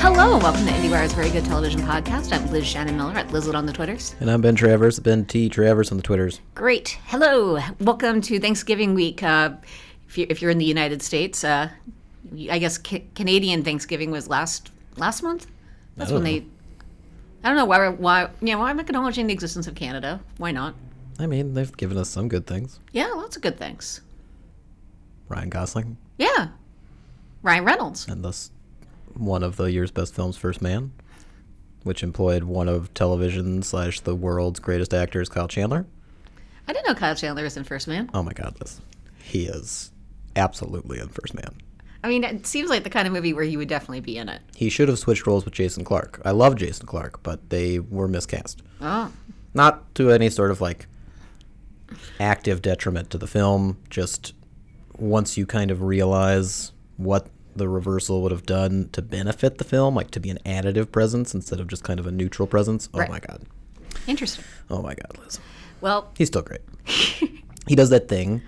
Hello, and welcome to IndieWire's Very Good Television Podcast. I'm Liz Shannon Miller at Lizlet on the Twitters. And I'm Ben Travers, Ben T. Travers on the Twitters. Great. Hello. Welcome to Thanksgiving week. Uh, if, you, if you're in the United States, uh, I guess ca- Canadian Thanksgiving was last last month. That's when they. I don't know why. Why? Yeah. Why am I acknowledging the existence of Canada? Why not? I mean, they've given us some good things. Yeah, lots of good things. Ryan Gosling, Yeah. Ryan Reynolds. and thus one of the year's best films, First Man, which employed one of television slash the world's greatest actors, Kyle Chandler. I didn't know Kyle Chandler was in First Man. Oh my God. He is absolutely in First Man. I mean, it seems like the kind of movie where he would definitely be in it. He should have switched roles with Jason Clarke. I love Jason Clarke, but they were miscast. Oh. Not to any sort of like active detriment to the film, just once you kind of realize what the reversal would have done to benefit the film, like to be an additive presence instead of just kind of a neutral presence. Oh Right. my god. Interesting. Oh my god, Liz. Well, He's still great. he does that thing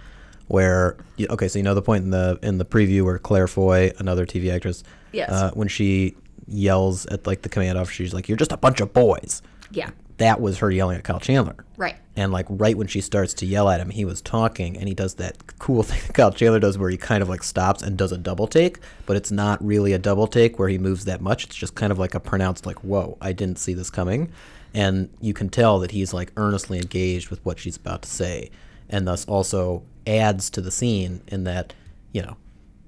where you- okay, so you know the point in the in the preview where Claire Foy, another TV actress, Yes. uh, when she yells at like the command officer, she's like, "You're just a bunch of boys." yeah. That was her yelling at Kyle Chandler. Right. And like right when she starts to yell at him, he was talking, and he does that cool thing that Kyle Chandler does, where he kind of like stops and does a double take, but it's not really a double take where he moves that much. It's just kind of like a pronounced like, "Whoa, I didn't see this coming," and you can tell that he's like earnestly engaged with what she's about to say, and thus also adds to the scene in that you know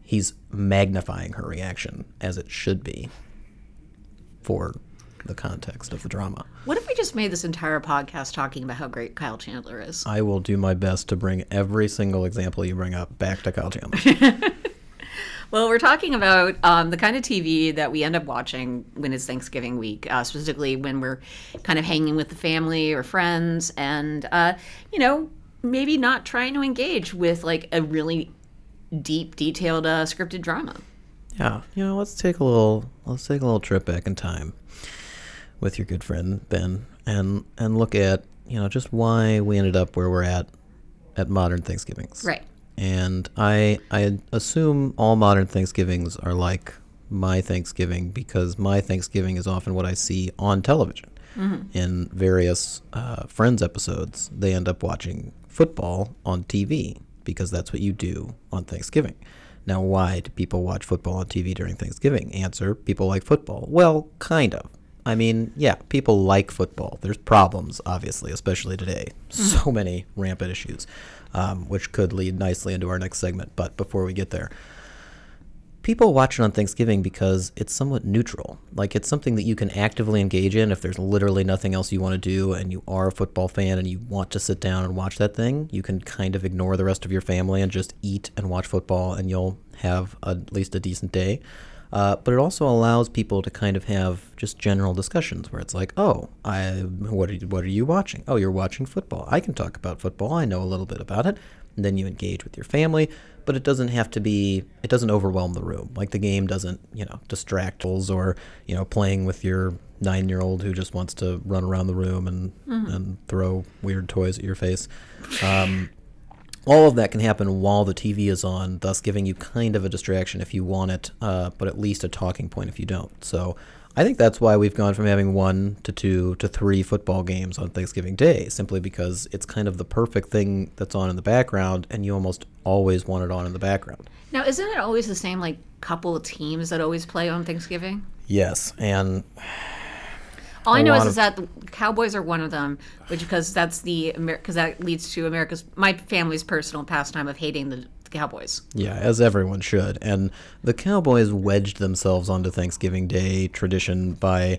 he's magnifying her reaction as it should be for the context of the drama. What if we just made this entire podcast talking about how great Kyle Chandler is? I will do my best to bring every single example you bring up back to Kyle Chandler. Well, we're talking about um, the kind of TV that we end up watching when it's Thanksgiving week, uh, specifically when we're kind of hanging with the family or friends, and uh, you know, maybe not trying to engage with like a really deep, detailed uh, scripted drama. yeah, you know, let's take a little let's take a little trip back in time with your good friend Ben and and look at, you know, just why we ended up where we're at at modern Thanksgivings. Right. And I I assume all modern Thanksgivings are like my Thanksgiving because my Thanksgiving is often what I see on television. In various uh, Friends episodes, they end up watching football on TV because that's what you do on Thanksgiving. Now, why do people watch football on TV during Thanksgiving? Answer: People like football. Well, kind of. I mean, yeah, people like football. There's problems, obviously, especially today. So many rampant issues, um, which could lead nicely into our next segment. But before we get there, people watch it on Thanksgiving because it's somewhat neutral. Like it's something that you can actively engage in if there's literally nothing else you want to do and you are a football fan and you want to sit down and watch that thing. You can kind of ignore the rest of your family and just eat and watch football and you'll have at least a decent day. Uh, but it also allows people to kind of have just general discussions where it's like, oh, I what are you, what are you watching? Oh, you're watching football. I can talk about football. I know a little bit about it. And then you engage with your family, but it doesn't have to be. It doesn't overwhelm the room. Like the game doesn't, you know, distract or you know, playing with your nine-year-old who just wants to run around the room and and throw weird toys at your face. Um, all of that can happen while the TV is on, thus giving you kind of a distraction if you want it, uh, but at least a talking point if you don't. So I think that's why we've gone from having one to two to three football games on Thanksgiving Day, simply because it's kind of the perfect thing that's on in the background, and you almost always want it on in the background. Now, isn't it always the same like couple of teams that always play on Thanksgiving? Yes, and All I know is, lot is that the Cowboys are one of them, which because that's the because that leads to America's my family's personal pastime of hating the, Cowboys. Yeah, as everyone should. And the Cowboys wedged themselves onto Thanksgiving Day tradition by,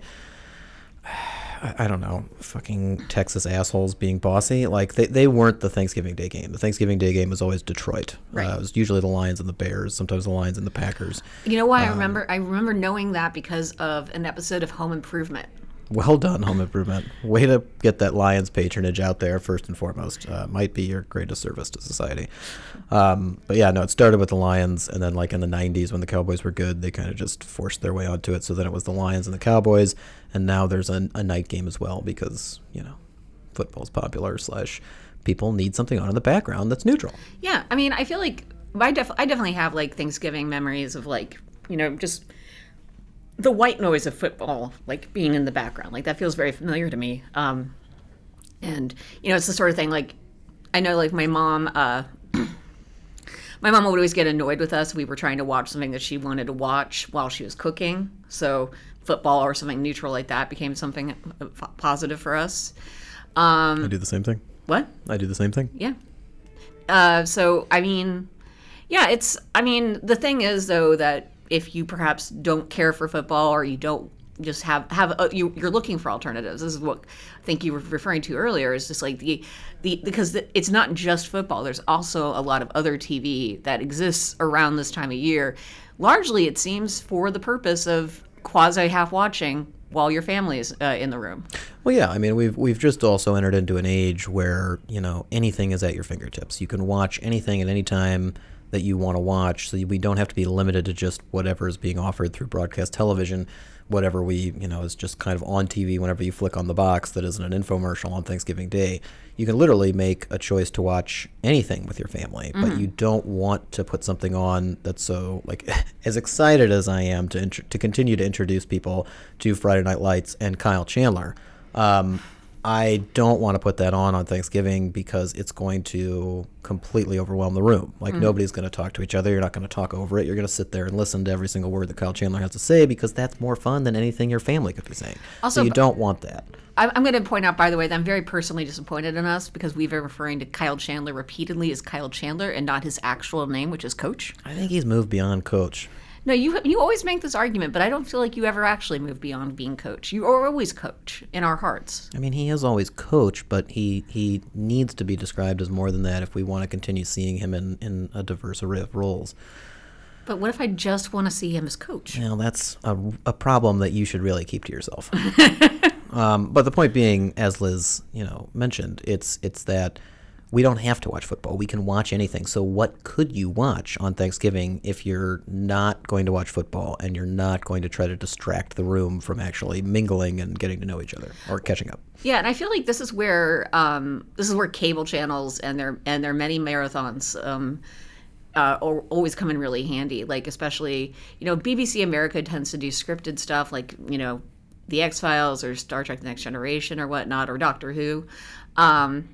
I, don't know, fucking Texas assholes being bossy. Like, they, they weren't the Thanksgiving Day game. The Thanksgiving Day game was always Detroit. Right. Uh, it was usually the Lions and the Bears, sometimes the Lions and the Packers. You know Um, why I remember? I remember knowing that because of an episode of Home Improvement. Well done, Home Improvement. Way to get that Lions patronage out there first and foremost. Uh, might be your greatest service to society. Um, but yeah, no, it started with the Lions, and then like in the '90s when the Cowboys were good, they kind of just forced their way onto it. So then it was the Lions and the Cowboys, and now there's a, a night game as well because you know football's popular slash people need something on in the background that's neutral. Yeah, I mean, I feel like I, def- I definitely have like Thanksgiving memories of like you know just the white noise of football like being in the background. Like that feels very familiar to me. Um, and you know, it's the sort of thing like I know like my mom. Uh, my mom would always get annoyed with us. We were trying to watch something that she wanted to watch while she was cooking. So football or something neutral like that became something uh, positive for us. Um, I do the same thing. what? I do the same thing. Yeah. Uh, so I mean, yeah, it's. I mean, the thing is though that if you perhaps don't care for football or you don't just have have a, you, you're looking for alternatives. This is what I think you were referring to earlier. Is just like the the because the, it's not just football. There's also a lot of other TV that exists around this time of year. Largely, it seems for the purpose of quasi half watching while your family is uh, in the room. Well, yeah. I mean, we've we've just also entered into an age where you know anything is at your fingertips. You can watch anything at any time that you want to watch. So we don't have to be limited to just whatever is being offered through broadcast television. Whatever we you know is just kind of on TV whenever you flick on the box that isn't an infomercial on Thanksgiving Day. You can literally make a choice to watch anything with your family, but you don't want to put something on that's so like as excited as I am to int- to continue to introduce people to Friday Night Lights and Kyle Chandler. Um, I don't want to put that on on Thanksgiving because it's going to completely overwhelm the room. Like mm-hmm. nobody's going to talk to each other. You're not going to talk over it. You're going to sit there and listen to every single word that Kyle Chandler has to say because that's more fun than anything your family could be saying. Also, so you don't want that. I'm going to point out, by the way, that I'm very personally disappointed in us because we've been referring to Kyle Chandler repeatedly as Kyle Chandler and not his actual name, which is Coach. I think he's moved beyond coach. No, you you always make this argument, but I don't feel like you ever actually move beyond being Coach. You are always Coach in our hearts. I mean, he is always coach, but he he needs to be described as more than that if we want to continue seeing him in, in a diverse array of roles. But what if I just want to see him as Coach? Now that's a, a problem that you should really keep to yourself. um, but the point being, as Liz, you know, mentioned, it's it's that we don't have to watch football. We can watch anything. So what could you watch on Thanksgiving if you're not going to watch football and you're not going to try to distract the room from actually mingling and getting to know each other or catching up? Yeah, and I feel like this is where um, this is where cable channels and their and their many marathons um, uh, al- always come in really handy. Like especially you know BBC America tends to do scripted stuff like you know the X Files or Star Trek: The Next Generation or whatnot or Doctor Who. Um,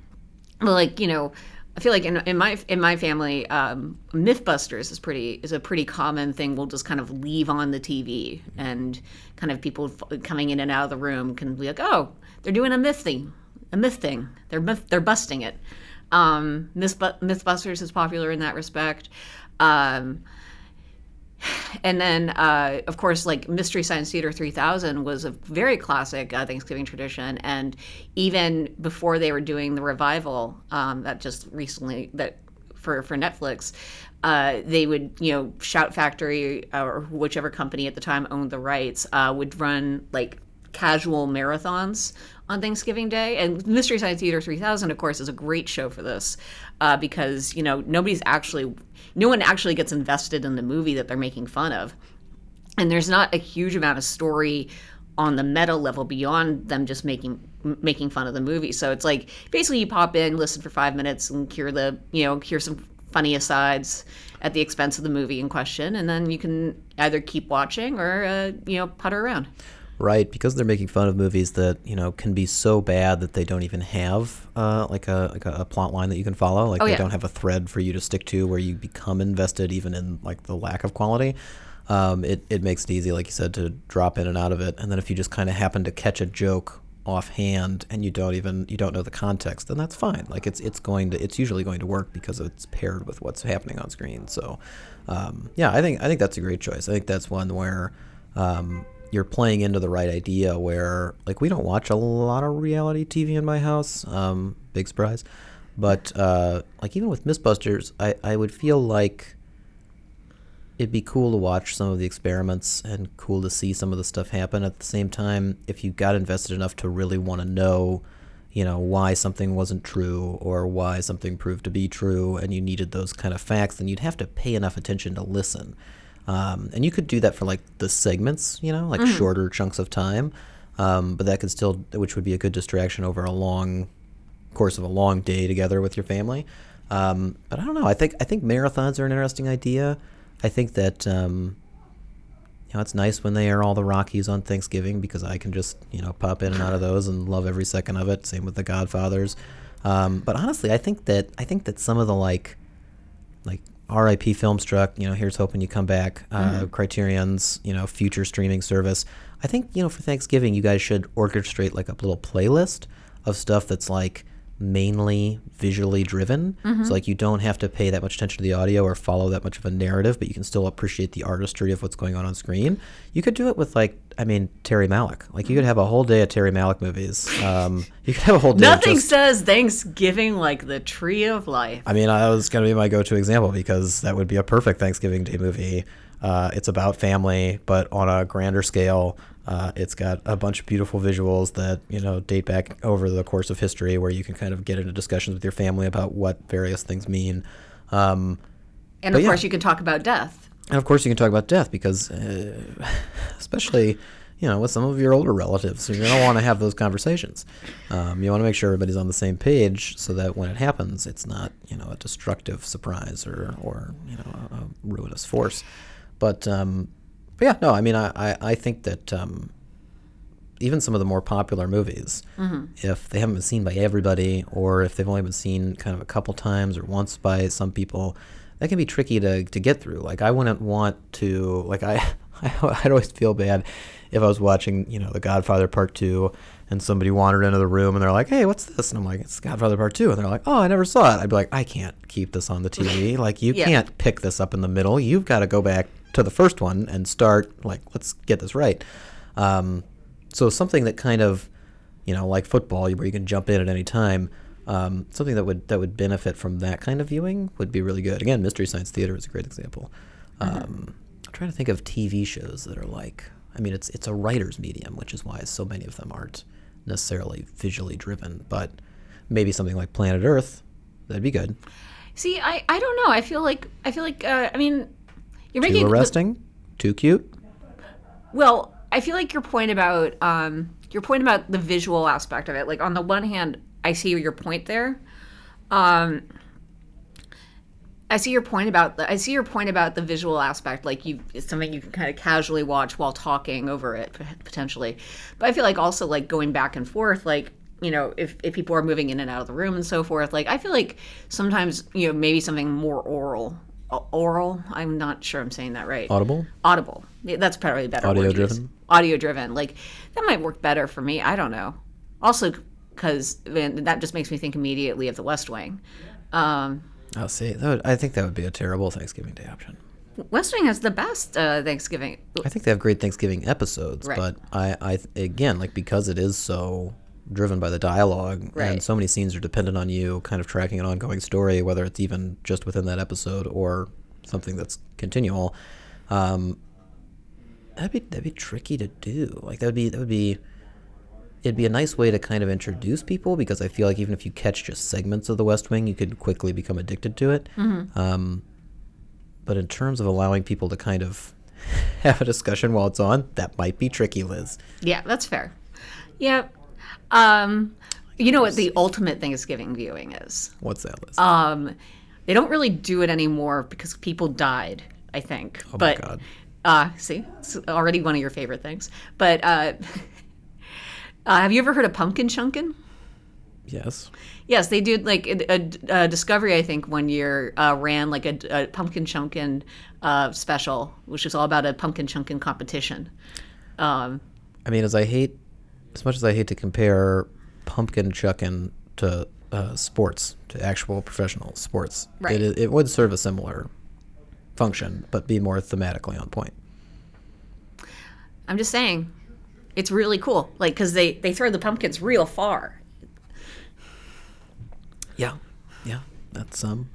like you know. I feel like in, in my in my family, um, MythBusters is pretty is a pretty common thing. We'll just kind of leave on the TV, and kind of people f- coming in and out of the room can be like, "Oh, they're doing a myth thing, a myth thing. They're myth, they're busting it." Um, Myth, MythBusters is popular in that respect. Um, and then, uh, of course, like Mystery Science Theater 3000 was a very classic uh, Thanksgiving tradition. And even before they were doing the revival um, that just recently, that for, for Netflix, uh, they would, you know, Shout Factory uh, or whichever company at the time owned the rights uh, would run like casual marathons on Thanksgiving Day. And Mystery Science Theater 3000, of course, is a great show for this uh, because, you know, nobody's actually, no one actually gets invested in the movie that they're making fun of. And there's not a huge amount of story on the meta level beyond them just making making fun of the movie. So it's like basically you pop in, listen for five minutes, and hear the you know hear some funny asides at the expense of the movie in question, and then you can either keep watching or uh, you know putter around. Right, because they're making fun of movies that you know can be so bad that they don't even have uh, like a like a, a plot line that you can follow. Like Oh, they yeah. don't have a thread for you to stick to where you become invested even in like the lack of quality. Um, it it makes it easy, like you said, to drop in and out of it. And then if you just kind of happen to catch a joke offhand and you don't even you don't know the context, then that's fine. Like it's it's going to it's usually going to work because it's paired with what's happening on screen. So um, yeah, I think I think that's a great choice. I think that's one where. Um, you're playing into the right idea where like we don't watch a lot of reality TV in my house. Um, big surprise. But uh, like even with Mythbusters, I, I would feel like it'd be cool to watch some of the experiments and cool to see some of the stuff happen. At the same time, if you got invested enough to really want to know, you know, why something wasn't true or why something proved to be true, and you needed those kind of facts, then you'd have to pay enough attention to listen. Um, and you could do that for like the segments, you know, like shorter chunks of time. Um, but that could still, which would be a good distraction over a long course of a long day together with your family. Um, but I don't know. I think I think marathons are an interesting idea. I think that um, you know it's nice when they air all the Rockies on Thanksgiving because I can just you know pop in and out of those and love every second of it. Same with the Godfathers. Um, but honestly, I think that I think that some of the like like R.I.P. Filmstruck, you know, here's hoping you come back. Uh, Criterion's, you know, future streaming service. I think you know for Thanksgiving you guys should orchestrate like a little playlist of stuff that's like mainly visually driven. So like you don't have to pay that much attention to the audio or follow that much of a narrative, but you can still appreciate the artistry of what's going on on screen. You could do it with like I mean Terry Malick. Like you could have a whole day of Terry Malick movies. Um, you could have a whole day. of Nothing just, says Thanksgiving like the tree of life. I mean, that was going to be my go-to example because that would be a perfect Thanksgiving Day movie. Uh, it's about family, but on a grander scale. Uh, it's got a bunch of beautiful visuals that you know date back over the course of history, where you can kind of get into discussions with your family about what various things mean. Um, And of yeah. course, you can talk about death. and of course, you can talk about death because, uh, especially, you know, with some of your older relatives, you're to want to have those conversations. Um, you want to make sure everybody's on the same page so that when it happens, it's not, you know, a destructive surprise or, or you know, a, a ruinous force. But, um, but yeah, no, I mean, I, I, I think that um, even some of the more popular movies, if they haven't been seen by everybody, or if they've only been seen kind of a couple times or once by some people, that can be tricky to, to get through. Like I wouldn't want to like I I'd always feel bad if I was watching you know The Godfather Part Two and somebody wandered into the room and they're like, "Hey, what's this?" And I'm like, "It's Godfather Part 2. and they're like, "Oh, I never saw it." I'd be like, "I can't keep this on the TV. Like you Yeah. can't pick this up in the middle. You've got to go back to the first one and start like let's get this right." Um, so something that kind of you know like football where you can jump in at any time um, something that would that would benefit from that kind of viewing would be really good again mystery science theater is a great example um, i'm trying to think of tv shows that are like i mean it's it's a writer's medium which is why so many of them aren't necessarily visually driven but maybe something like planet earth that'd be good See, I, I don't know. I feel like I feel like uh, I mean, you're too making arresting too cute Well, I feel like your point about um, your point about the visual aspect of it. Like on the one hand, I see your point there. Um, I see your point about the, I see your point about the visual aspect. Like you, it's something you can kind of casually watch while talking over it potentially. But I feel like also like going back and forth, like you know, if if people are moving in and out of the room and so forth, like I feel like sometimes you know maybe something more oral. Oral. I'm not sure I'm saying that right. Audible? Audible. Yeah, that's probably a better Audio word to use. driven? audio driven like that might work better for me. I don't know. Also because that just makes me think immediately of the west wing. Um, i'll see that would, i think that would be a terrible thanksgiving day option. West wing has the best uh, thanksgiving. I think they have great Thanksgiving episodes, Right. but I, I again like because it is so driven by the dialogue Right. and so many scenes are dependent on you kind of tracking an ongoing story, whether it's even just within that episode or something that's continual. Um, that'd be that'd be tricky to do. Like that would be that would be it'd be a nice way to kind of introduce people because I feel like even if you catch just segments of The West Wing, you could quickly become addicted to it. Um, but in terms of allowing people to kind of have a discussion while it's on, that might be tricky, Liz. yeah that's fair yeah um, you know what the ultimate thanksgiving viewing is What's that, Liz? um, they don't really do it anymore because people died i think oh but my God. Uh, see, it's already one of your favorite things. But uh, uh, have you ever heard of pumpkin chunkin'? Yes. Yes, they did like a, a, a Discovery. I think one year uh, ran like a, a pumpkin chunkin' uh, special, which was all about a pumpkin chunkin' competition. Um, I mean, as I hate, as much as I hate to compare pumpkin chucking to uh, sports, to actual professional sports, Right. it, it would serve a similar function, but be more thematically on point. I'm just saying, it's really cool. Like because they they throw the pumpkins real far. Yeah. Yeah. That's um.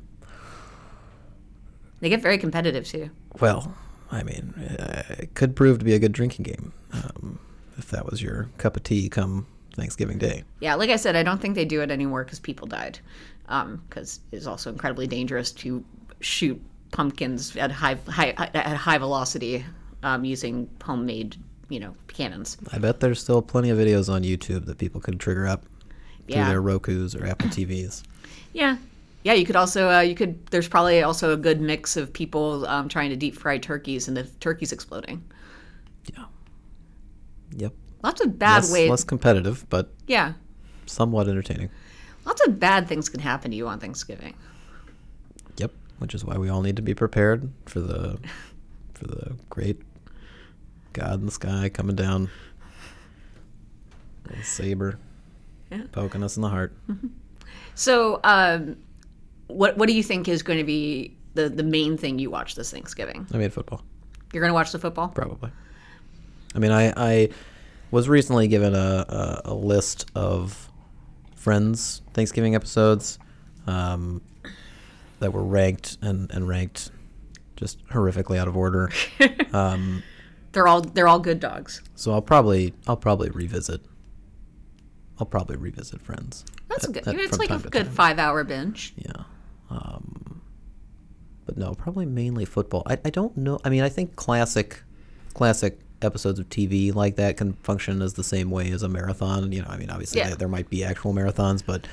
They get very competitive too. Well, I mean, uh, it could prove to be a good drinking game um, if that was your cup of tea come Thanksgiving Day. Yeah, like I said, I don't think they do it anymore because people died. Because it's also incredibly dangerous to shoot pumpkins at high, high at high velocity um, using homemade, you know, cannons. I bet there's still plenty of videos on YouTube that people can trigger up. through Yeah. their Roku's or Apple TVs. Yeah. Yeah, you could also uh, you could. There's probably also a good mix of people um, trying to deep fry turkeys and the turkeys exploding. Yeah. Yep. Lots of bad less, ways. less competitive, but Yeah, somewhat entertaining. lots of bad things can happen to you on Thanksgiving. Yep. Which is why we all need to be prepared for the for the great God in the sky coming down. Little saber Yeah. poking us in the heart. So, um, what what do you think is going to be the the main thing you watch this Thanksgiving? I made football. You're going to watch the football. Probably. I mean, I, I was recently given a, a, a list of Friends Thanksgiving episodes um, that were ranked and, and ranked just horrifically out of order. um, They're all they're all good dogs. so I'll probably I'll probably revisit. I'll probably revisit Friends. That's at- good. at- it's like a good time. five hour binge. Yeah. Um, but no, probably mainly football. I, I don't know. I mean, I think classic, classic episodes of TV like that can function as the same way as a marathon. You know, I mean, obviously Yeah. there, there might be actual marathons, but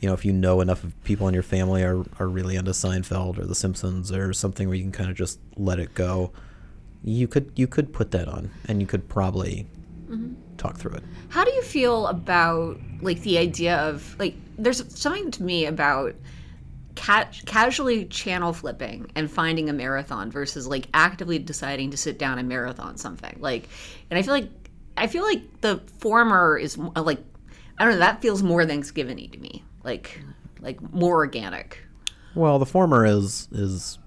you know, if you know enough of people in your family are, are really into Seinfeld or The Simpsons or something where you can kind of just let it go, you could you could put that on and you could probably mm-hmm. talk through it. How do you feel about like the idea of like there's something to me about ca- casually channel flipping and finding a marathon versus like actively deciding to sit down and marathon something. Like and I feel like I feel like the former is like I don't know that feels more Thanksgiving to me. Like like more organic. Well, the former is is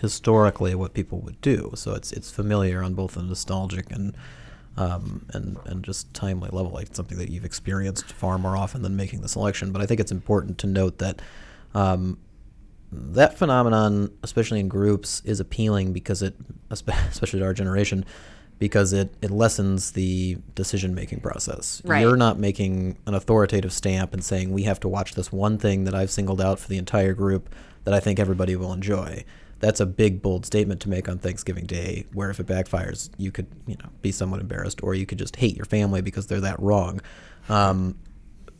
historically what people would do, so it's it's familiar on both a nostalgic and um, and and just timely level, like something that you've experienced far more often than making the selection. But I think it's important to note that um, that phenomenon, especially in groups, is appealing because it, especially to our generation, because it, it lessens the decision making process. Right. You're not making an authoritative stamp and saying we have to watch this one thing that I've singled out for the entire group that I think everybody will enjoy. That's a big bold statement to make on Thanksgiving Day, where if it backfires, you could you know be somewhat embarrassed, or you could just hate your family because they're that wrong. Um,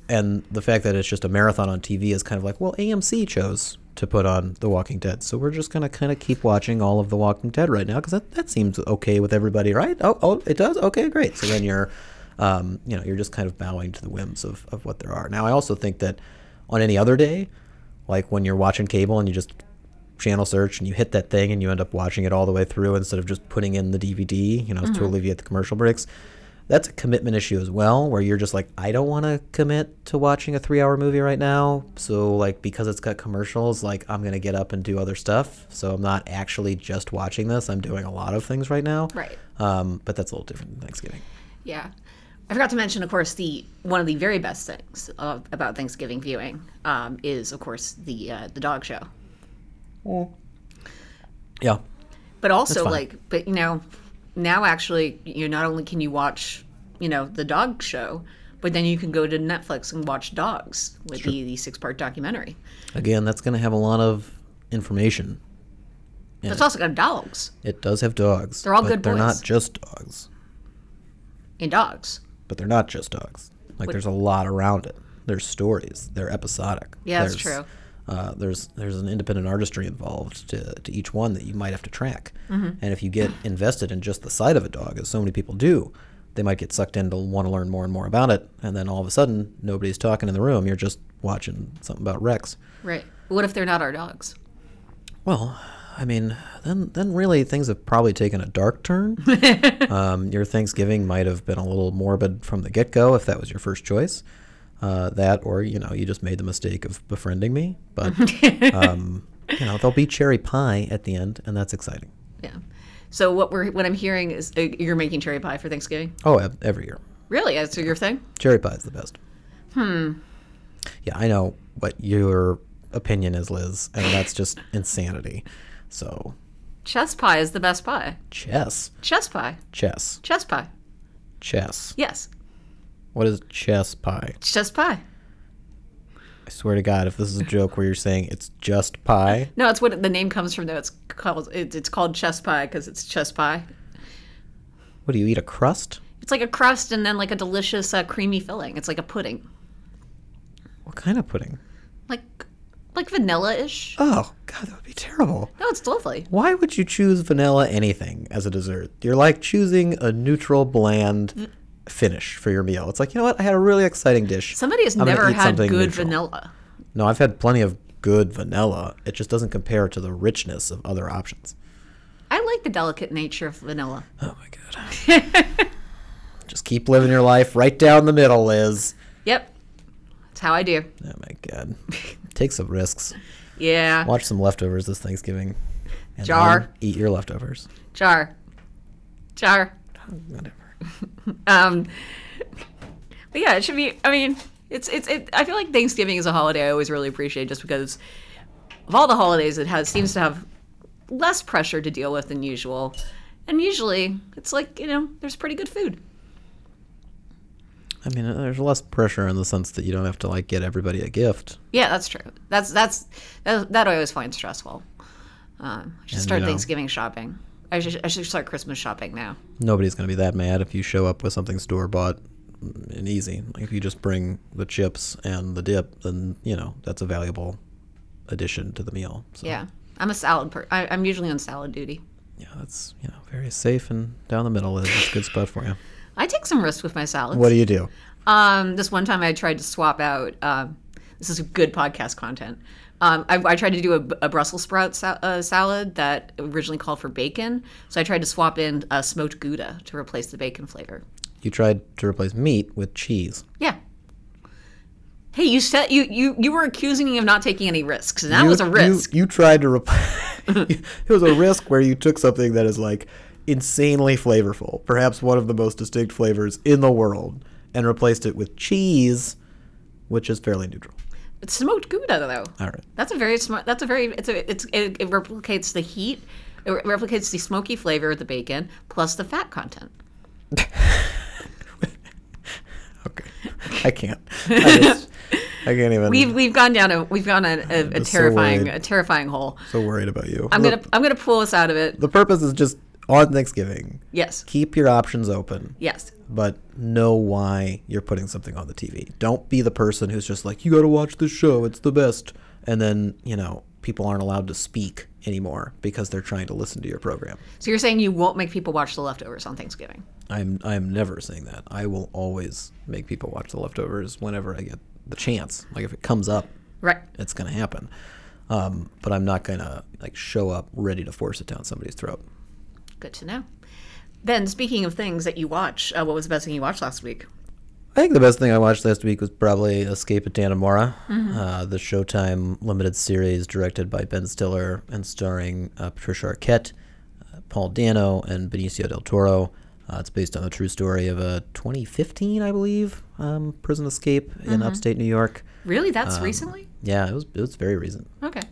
and the fact that it's just a marathon on TV is kind of like, well, AMC chose to put on The Walking Dead, so we're just gonna kind of keep watching all of The Walking Dead right now because that, that seems okay with everybody, right? Oh, oh, it does. Okay, great. So then you're, um, you know, you're just kind of bowing to the whims of of what there are. Now, I also think that on any other day, like when you're watching cable and you just channel search and you hit that thing and you end up watching it all the way through instead of just putting in the DVD, you know, to alleviate the commercial breaks. That's a commitment issue as well, where you're just like, I don't want to commit to watching a three hour movie right now. So, like, because it's got commercials, like, I'm going to get up and do other stuff. So, I'm not actually just watching this. I'm doing a lot of things right now. right Um, but that's a little different than Thanksgiving. Yeah. I forgot to mention, of course, the one of the very best things uh, about Thanksgiving viewing um, is, of course, the uh, the dog show. Yeah. But also, like, but you know, now actually, you not only can you watch, you know, the dog show, but then you can go to Netflix and watch Dogs with the, the six part documentary. Again, that's going to have a lot of information. in It's it. also got dogs It does have dogs. They're all but good They're boys. not just dogs. in dogs. but they're not just dogs. Like What- there's a lot around it. There's stories. They're episodic. Yeah, that's There's, true. Uh, there's there's an independent artistry involved to, to each one that you might have to track. Mm-hmm. And if you get invested in just the sight of a dog, as so many people do, they might get sucked in to want to learn more and more about it. And then all of a sudden, nobody's talking in the room. You're just watching something about Rex. Right. What if they're not our dogs? Well, I mean, then then really things have probably taken a dark turn. um, your Thanksgiving might have been a little morbid from the get go if that was your first choice. Uh, that, or you know, you just made the mistake of befriending me. But um, you know, there'll be cherry pie at the end, and that's exciting. Yeah. So what we're what I'm hearing is uh, you're making cherry pie for Thanksgiving. Oh, every year, Really? That's your thing? cherry pie is the best. Hmm. Yeah, I know what your opinion is, Liz, and that's just insanity. So, Chess pie is the best pie. chess, Chess pie. chess, Chess pie. chess. Yes. What is chess pie? It's chess pie. I swear to God, if this is a joke where you're saying it's just pie, No, it's what the name comes from. Though it's called it, it's called chess pie because it's chess pie. what do you eat? A crust? It's like a crust and then like a delicious uh, creamy filling. It's like a pudding. What kind of pudding? like like vanilla-ish. Oh, God, that would be terrible. No, it's lovely. Why would you choose vanilla anything as a dessert? You're like choosing a neutral, bland finish for your meal. It's like, you know what? I had a really exciting dish. Somebody has I'm never had good neutral. vanilla. No, I've had plenty of good vanilla. It just doesn't compare to the richness of other options. I like the delicate nature of vanilla. Oh my god. just keep living your life right down the middle, Liz. Yep. That's how I do. Oh my god. Take some risks. Yeah. Watch some leftovers this Thanksgiving. Jar. Eat your leftovers. Jar. Jar. Whatever. Um, but yeah, it should be. I mean, it's it's. It, I feel like Thanksgiving is a holiday I always really appreciate, just because of all the holidays, it has seems to have less pressure to deal with than usual, and usually it's like you know there's pretty good food. I mean, there's less pressure in the sense that you don't have to like get everybody a gift. Yeah, that's true. That's that's that, that I always find stressful. Um, I should And, start you know- Thanksgiving shopping. I should I should start Christmas shopping now. Nobody's going to be that mad if you show up with something store bought and easy. Like if you just bring the chips and the dip, then you know that's a valuable addition to the meal. So, Yeah, I'm a salad. Per- I, I'm usually on salad duty. yeah, that's you know very safe and down the middle is a good spot for you. I take some risks with my salads. What do you do? Um, this one time I tried to swap out. Um, this is good podcast content. Um, I, I tried to do a, a Brussels sprout sa- uh, salad that originally called for bacon. So I tried to swap in uh, smoked Gouda to replace the bacon flavor. You tried to replace meat with cheese. Yeah. Hey, you said you you you were accusing me of not taking any risks, and that You- was a you- risk. You, tried to replace. it was a risk where you took something that is like insanely flavorful, perhaps one of the most distinct flavors in the world, and replaced it with cheese, which is fairly neutral. It's smoked Gouda though. All right. That's a very smart. That's a very. It's a. It's it, it replicates the heat. It re- replicates the smoky flavor of the bacon plus the fat content. Okay. I can't. I, just, I can't even. We've we've gone down a we've gone a, a, a just so terrifying a terrifying hole. so worried about you. I'm the, gonna I'm gonna pull us out of it. The purpose is just on Thanksgiving. Yes. Keep your options open. Yes. but know why you're putting something on the TV. Don't be the person who's just like, you got to watch this show, it's the best. And then, you know, people aren't allowed to speak anymore because they're trying to listen to your program. So you're saying you won't make people watch the leftovers on Thanksgiving? I'm I'm never saying that. I will always make people watch the leftovers whenever I get the chance. Like if it comes up, Right. it's going to happen. Um, but I'm not going to like show up ready to force it down somebody's throat. Good to know. Ben, speaking of things that you watch, uh, what was the best thing you watched last week? I think the best thing I watched last week was probably Escape at Dannemora, uh, the Showtime limited series directed by Ben Stiller and starring uh, Patricia Arquette, uh, Paul Dano, and Benicio del Toro. Uh, it's based on the true story of a 2015, I believe, um, prison escape in upstate New York. Really? Um, That's recently? Yeah, it was it was very recent. Okay.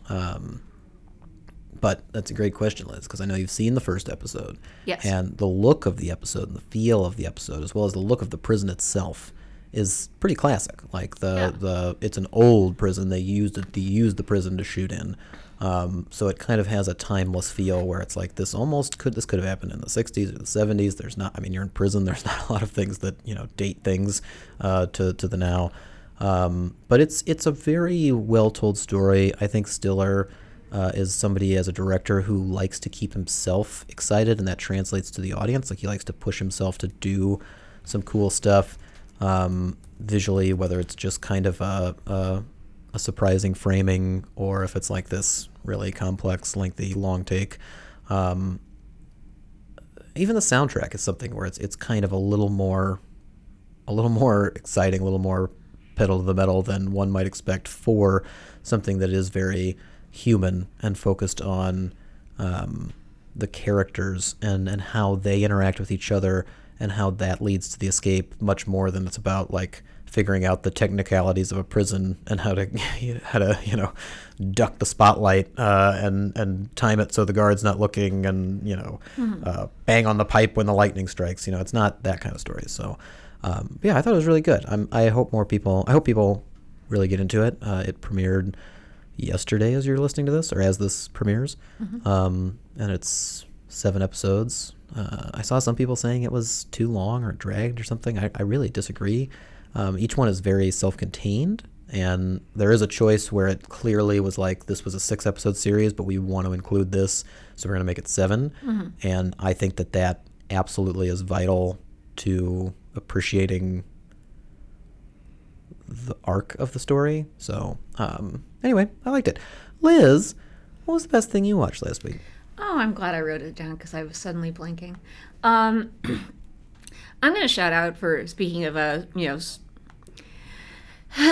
But that's a great question, Liz, because I know you've seen the first episode. Yes. And the look of the episode and the feel of the episode, as well as the look of the prison itself, is pretty classic. Like the Yeah. the it's an old prison. They used it. They used the prison to shoot in. Um, so it kind of has a timeless feel where it's like this almost could this could have happened in the 60s or the 70s. There's not. I mean, you're in prison. There's not a lot of things that you know date things uh, to to the now. Um, but it's it's a very well told story. I think Stiller uh, is somebody as a director who likes to keep himself excited, and that translates to the audience. Like he likes to push himself to do some cool stuff um, visually, whether it's just kind of a, a a surprising framing or if it's like this really complex, lengthy, long take. Um, even the soundtrack is something where it's it's kind of a little more a little more exciting, a little more pedal to the metal than one might expect for something that is very human and focused on um, the characters and, and how they interact with each other and how that leads to the escape much more than it's about like figuring out the technicalities of a prison and how to how to you know duck the spotlight uh, and and time it so the guard's not looking and you know uh, bang on the pipe when the lightning strikes you know it's not that kind of story. So um, yeah I thought it was really good. I'm, I hope more people I hope people really get into it. Uh, it premiered yesterday as you're listening to this or as this premieres. Um, and it's seven episodes. Uh, I saw some people saying it was too long or dragged or something. I, I really disagree. Um, each one is very self-contained and there is a choice where it clearly was like this was a six episode series, but we want to include this, so we're going to make it 7 And I think that that absolutely is vital to appreciating the arc of the story. So, um, anyway, I liked it. Liz, what was the best thing you watched last week? Oh, I'm glad I wrote it down because I was suddenly blanking. Um, I'm going to shout out for speaking of uh, you know,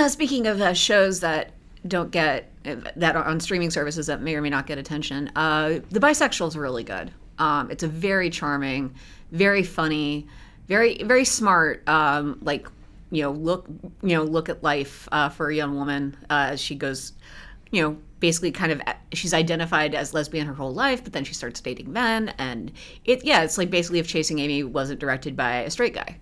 speaking of uh, shows that don't get that are on streaming services that may or may not get attention. Uh, the Bisexual is really good. Um, it's a very charming, very funny, very very smart. Um, like you know, look you know look at life uh, for a young woman uh, as she goes you know, basically kind of she's identified as lesbian her whole life, but then she starts dating men, and it yeah, it's like basically if Chasing Amy wasn't directed by a straight guy.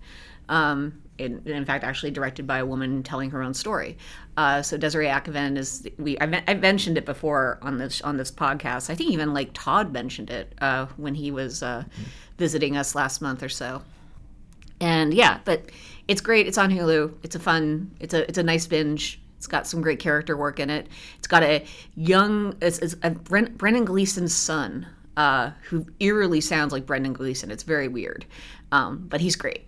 Um, in, in fact, actually directed by a woman telling her own story. Uh, so Desiree Akhavan is we I, I mentioned it before on this on this podcast. I think even like Todd mentioned it uh, when he was uh, visiting us last month or so. And yeah, but it's great. It's on Hulu. It's a fun. It's a it's a nice binge. It's got some great character work in it. It's got a young, it's, it's a Bren, Brendan Gleeson's son, uh, who eerily sounds like Brendan Gleeson. It's very weird, um, but he's great.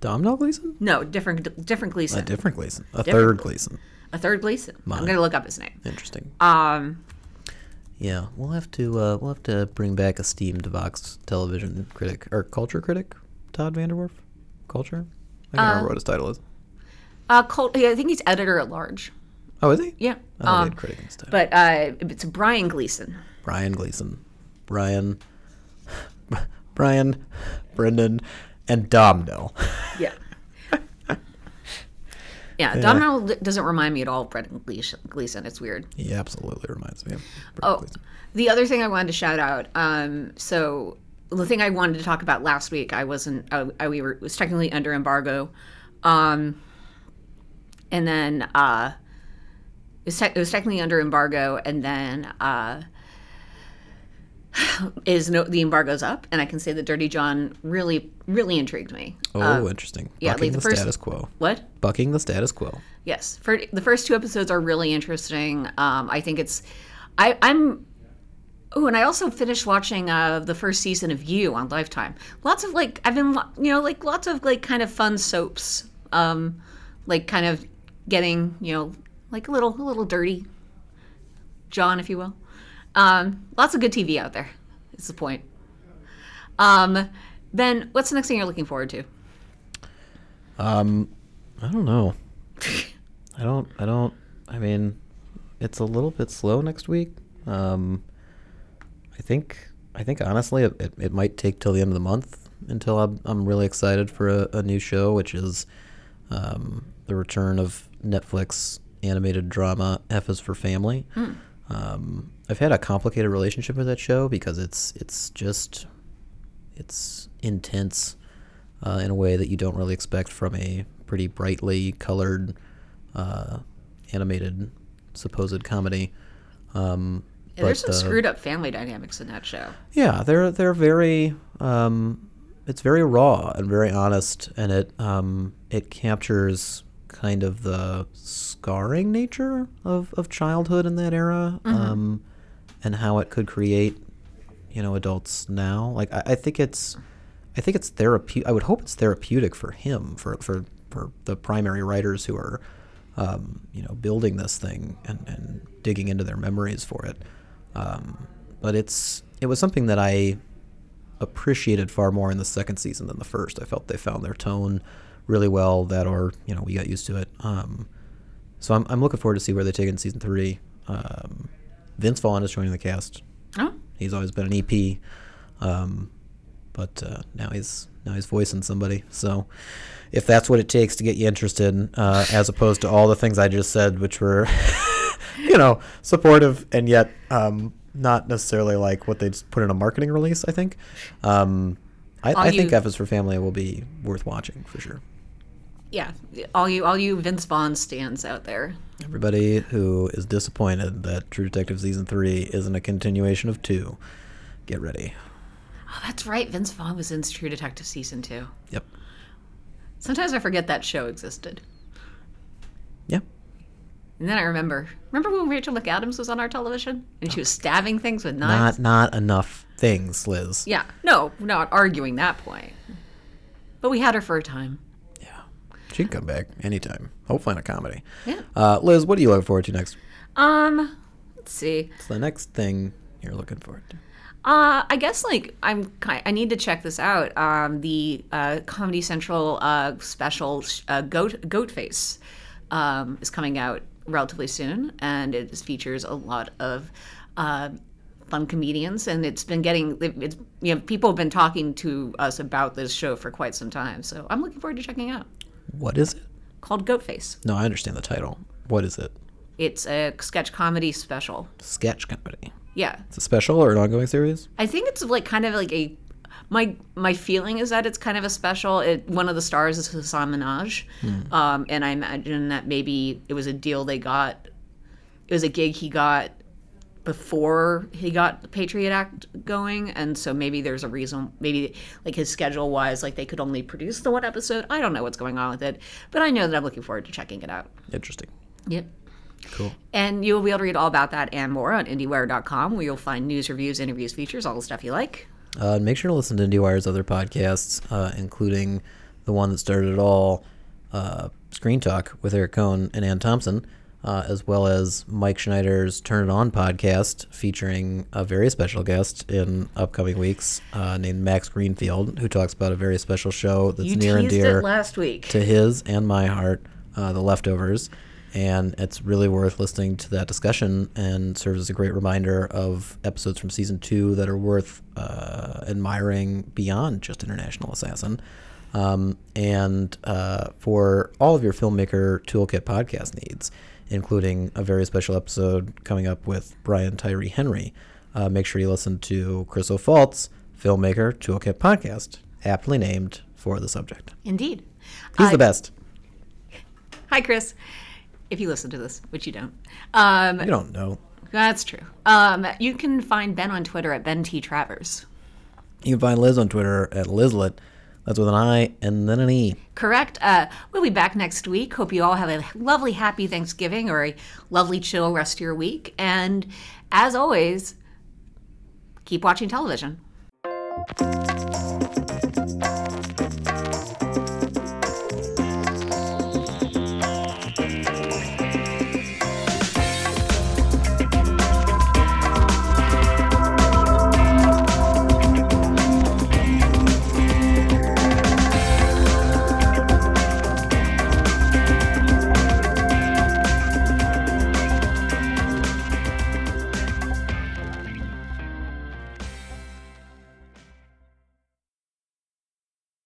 Domhnall Gleeson? No, different, different Gleeson. A different Gleeson. A Different third Gleeson. a third Gleeson. I'm gonna look up his name. Interesting. Um, Yeah, we'll have to uh, we'll have to bring back esteemed Vox television critic or culture critic Todd VanDerWerff. Culture. I can't remember what his title is. uh, Colt, yeah, I think he's editor at large. Oh, is he? Yeah. I thought he Um, had critic instead. but uh, it's Brian Gleeson. Brian Gleeson, Brian, Brian, Brendan, and Domhnall. Yeah. Yeah, Domhnall doesn't remind me at all of Brendan Gleeson. Gleeson. It's weird. he absolutely reminds me of. Brian Oh, Gleeson. the other thing I wanted to shout out. Um, so the thing I wanted to talk about last week, I wasn't. I, I we were was technically under embargo, um, and then uh, it, was te- it was technically under embargo, and then uh, is no the embargo's up, and I can say that Dirty John really really intrigued me. Oh, interesting. yeah, Bucking like the the, first- status quo. What? Bucking the status quo. Yes, for the first two episodes are really interesting. Um, I think it's, I, I'm. Oh, and I also finished watching uh, the first season of You on Lifetime. Lots of like I've been, you know, like lots of like kind of fun soaps, um, like kind of getting, you know, like a little, a little dirty, John, if you will. Um, lots of good TV out there. Is the point. Um, Ben, what's the next thing you're looking forward to? Um, I don't know. I don't. I don't. I mean, it's a little bit slow next week. Um, I think. I think honestly, it, it, it might take till the end of the month until I'm, I'm really excited for a, a new show, which is um, the return of Netflix animated drama F is for Family. Um, I've had a complicated relationship with that show because it's it's just it's intense uh, in a way that you don't really expect from a pretty brightly colored uh, animated supposed comedy. Um, Yeah, there's some uh, screwed up family dynamics in that show. yeah, they're they're very um, it's very raw and very honest, and it um, it captures kind of the scarring nature of, of childhood in that era, um, and how it could create you know adults now. Like I, I think it's I think it's therapeutic. I would hope it's therapeutic for him for for for the primary writers who are um, you know building this thing and, and digging into their memories for it. Um, but it's it was something that I appreciated far more in the second season than the first. I felt they found their tone really well. That or you know we got used to it. Um, so I'm I'm looking forward to see where they take it in season three. Um, Vince Vaughn is joining the cast. Oh, He's always been an EP, um, but uh, now he's now he's voicing somebody. So if that's what it takes to get you interested, uh, as opposed to all the things I just said, which were you know supportive and yet um, not necessarily like what they just put in a marketing release. I think. Um, I, I think you- F is for Family will be worth watching for sure. yeah. All you, all you Vince Vaughn stands out there. Everybody who is disappointed that True Detective season three isn't a continuation of two, get ready. Oh, that's right. Vince Vaughn was in True Detective season two. Yep. Sometimes I forget that show existed. Yep. And then I remember, remember when Rachel McAdams was on our television and she was stabbing things with knives? Not not enough things, Liz. Yeah, no, not arguing that point. But we had her for a time. Yeah. She can come back anytime. Hopefully in a comedy. Yeah. Uh, Liz, what are you looking forward to next? Um, let's see. What's the next thing you're looking forward to? Uh, I guess like I'm I need to check this out. Um, the uh, Comedy Central uh, special uh, Goat Goat Face um, is coming out relatively soon, and it features a lot of uh, fun comedians, and it's been getting it's you know people have been talking to us about this show for quite some time, so I'm looking forward to checking it out. What is it? Called Goat Face. No, I understand the title. What is it? It's a sketch comedy special. Sketch comedy. Yeah, It's a special or an ongoing series? I think it's like kind of like a my my feeling is that it's kind of a special. It, one of the stars is Hasan Minhaj, um, and I imagine that maybe it was a deal they got. It was a gig he got before he got the Patriot Act going, and so maybe there's a reason. Maybe like his schedule wise, like they could only produce the one episode. I don't know what's going on with it, but I know that I'm looking forward to checking it out. Interesting. Yep. Cool. And you will be able to read all about that and more on IndieWire.com, where you'll find news, reviews, interviews, features, all the stuff you like. Uh, make sure to listen to IndieWire's other podcasts, uh, including the one that started it all, uh, Screen Talk with Eric Kohn and Anne Thompson, uh, as well as Mike Schneider's Turn It On podcast, featuring a very special guest in upcoming weeks uh, named Max Greenfield, who talks about a very special show that's You near and dear last week. to his and my heart, uh, The Leftovers. And it's really worth listening to that discussion and serves as a great reminder of episodes from season two that are worth uh, admiring beyond just International Assassin. Um, and uh, for all of your filmmaker toolkit podcast needs, including a very special episode coming up with Brian Tyree Henry, uh, make sure you listen to Chris O'Falt's Filmmaker Toolkit podcast, aptly named for the subject. Indeed. He's Uh, the best. Hi, Chris. If you listen to this, which you don't. Um, You don't know. that's true. Um, you can find Ben on Twitter at Ben T. Travers. You can find Liz on Twitter at Lizlet. That's with an I and then an E. Correct. Uh, we'll be back next week. Hope you all have a lovely, happy Thanksgiving or a lovely, chill rest of your week. And as always, keep watching television.